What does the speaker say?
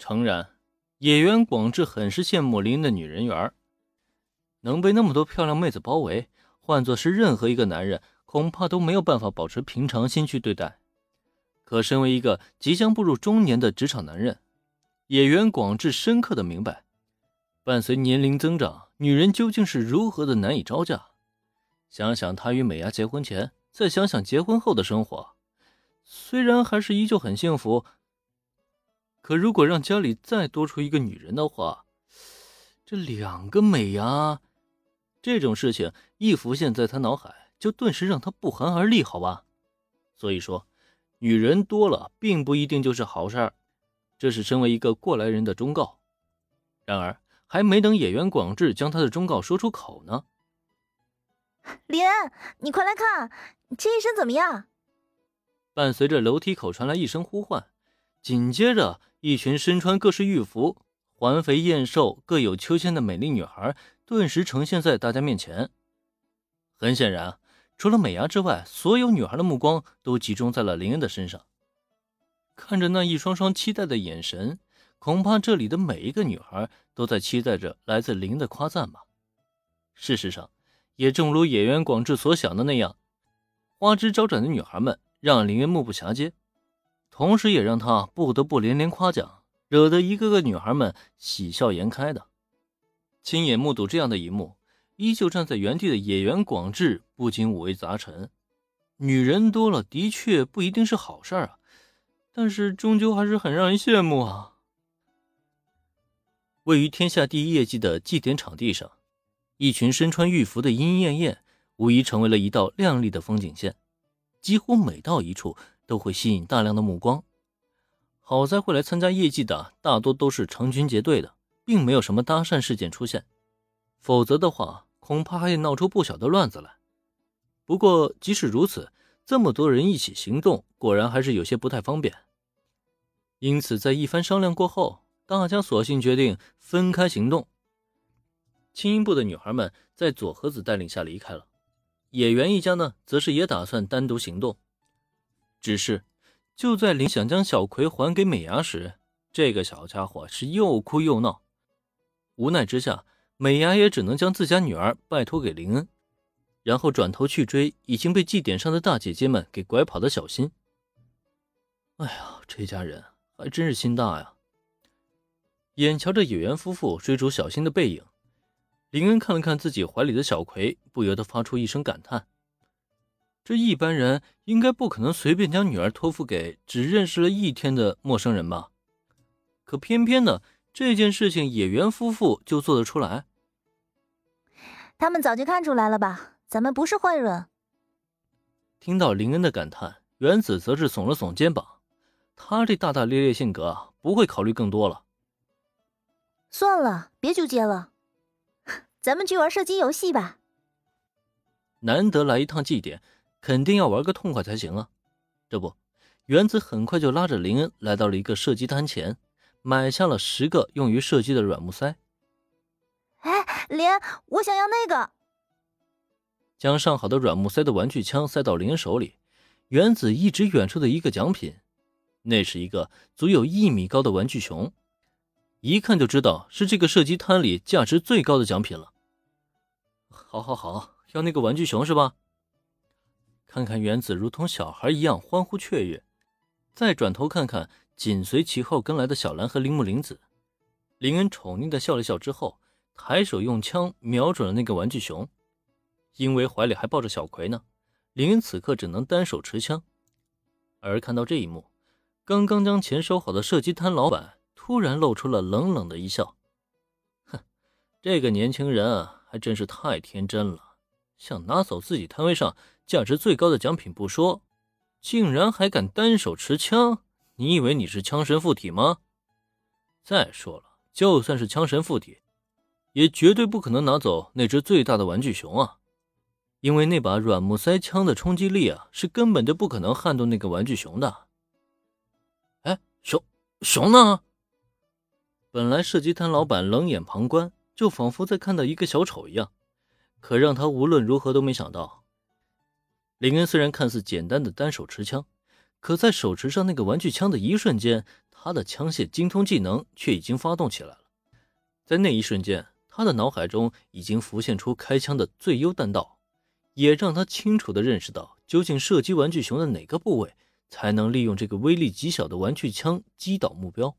诚然，野原广志很是羡慕林恩的女人缘，能被那么多漂亮妹子包围，换作是任何一个男人，恐怕都没有办法保持平常心去对待。可身为一个即将步入中年的职场男人，野原广志深刻的明白，伴随年龄增长，女人究竟是如何的难以招架。想想他与美伢结婚前，再想想结婚后的生活，虽然还是依旧很幸福，可如果让家里再多出一个女人的话，这两个美呀，这种事情一浮现在他脑海，就顿时让他不寒而栗，好吧？所以说，女人多了并不一定就是好事儿，这是身为一个过来人的忠告。然而，还没等野原广志将他的忠告说出口呢。林恩，你快来看，这一身怎么样？伴随着楼梯口传来一声呼唤，紧接着，一群身穿各式玉服、环肥燕瘦、各有秋千的美丽女孩顿时呈现在大家面前。很显然，除了美伢之外，所有女孩的目光都集中在了林恩的身上。看着那一双双期待的眼神，恐怕这里的每一个女孩都在期待着来自林的夸赞吧。事实上，也正如野原广志所想的那样，花枝招展的女孩们让林恩目不暇接，同时也让他不得不连连夸奖，惹得一个个女孩们喜笑颜开的。亲眼目睹这样的一幕，依旧站在原地的野原广志不禁五味杂陈。女人多了的确不一定是好事啊，但是终究还是很让人羡慕啊。位于天下第一业绩的祭典场地上。一群身穿玉服的莺莺燕燕，无疑成为了一道亮丽的风景线。几乎每到一处，都会吸引大量的目光。好在会来参加业绩的大多都是成群结队的，并没有什么搭讪事件出现。否则的话，恐怕还得闹出不小的乱子来。不过即使如此，这么多人一起行动，果然还是有些不太方便。因此，在一番商量过后，大家索性决定分开行动。青音部的女孩们在佐和子带领下离开了，野原一家呢，则是也打算单独行动。只是，就在林想将小葵还给美伢时，这个小家伙是又哭又闹。无奈之下，美伢也只能将自家女儿拜托给林恩，然后转头去追已经被祭典上的大姐姐们给拐跑的小新。哎呀，这家人还真是心大呀！眼瞧着野原夫妇追逐小新的背影。林恩看了看自己怀里的小葵，不由得发出一声感叹：“这一般人应该不可能随便将女儿托付给只认识了一天的陌生人吧？可偏偏呢，这件事情野原夫妇就做得出来。他们早就看出来了吧？咱们不是坏人。”听到林恩的感叹，原子则是耸了耸肩膀，他这大大咧咧性格不会考虑更多了。算了，别纠结了。咱们去玩射击游戏吧。难得来一趟祭典，肯定要玩个痛快才行啊！这不，原子很快就拉着林恩来到了一个射击摊前，买下了十个用于射击的软木塞。哎，林，我想要那个。将上好的软木塞的玩具枪塞到林恩手里，原子一直远处的一个奖品，那是一个足有一米高的玩具熊。一看就知道是这个射击摊里价值最高的奖品了。好，好，好，要那个玩具熊是吧？看看原子如同小孩一样欢呼雀跃，再转头看看紧随其后跟来的小兰和铃木玲子，林恩宠溺的笑了笑之后，抬手用枪瞄准了那个玩具熊。因为怀里还抱着小葵呢，林恩此刻只能单手持枪。而看到这一幕，刚刚将钱收好的射击摊老板。突然露出了冷冷的一笑，哼，这个年轻人啊，还真是太天真了，想拿走自己摊位上价值最高的奖品不说，竟然还敢单手持枪！你以为你是枪神附体吗？再说了，就算是枪神附体，也绝对不可能拿走那只最大的玩具熊啊，因为那把软木塞枪的冲击力啊，是根本就不可能撼动那个玩具熊的。哎，熊熊呢？本来射击摊老板冷眼旁观，就仿佛在看到一个小丑一样。可让他无论如何都没想到，林恩虽然看似简单的单手持枪，可在手持上那个玩具枪的一瞬间，他的枪械精通技能却已经发动起来了。在那一瞬间，他的脑海中已经浮现出开枪的最优弹道，也让他清楚地认识到，究竟射击玩具熊的哪个部位才能利用这个威力极小的玩具枪击倒目标。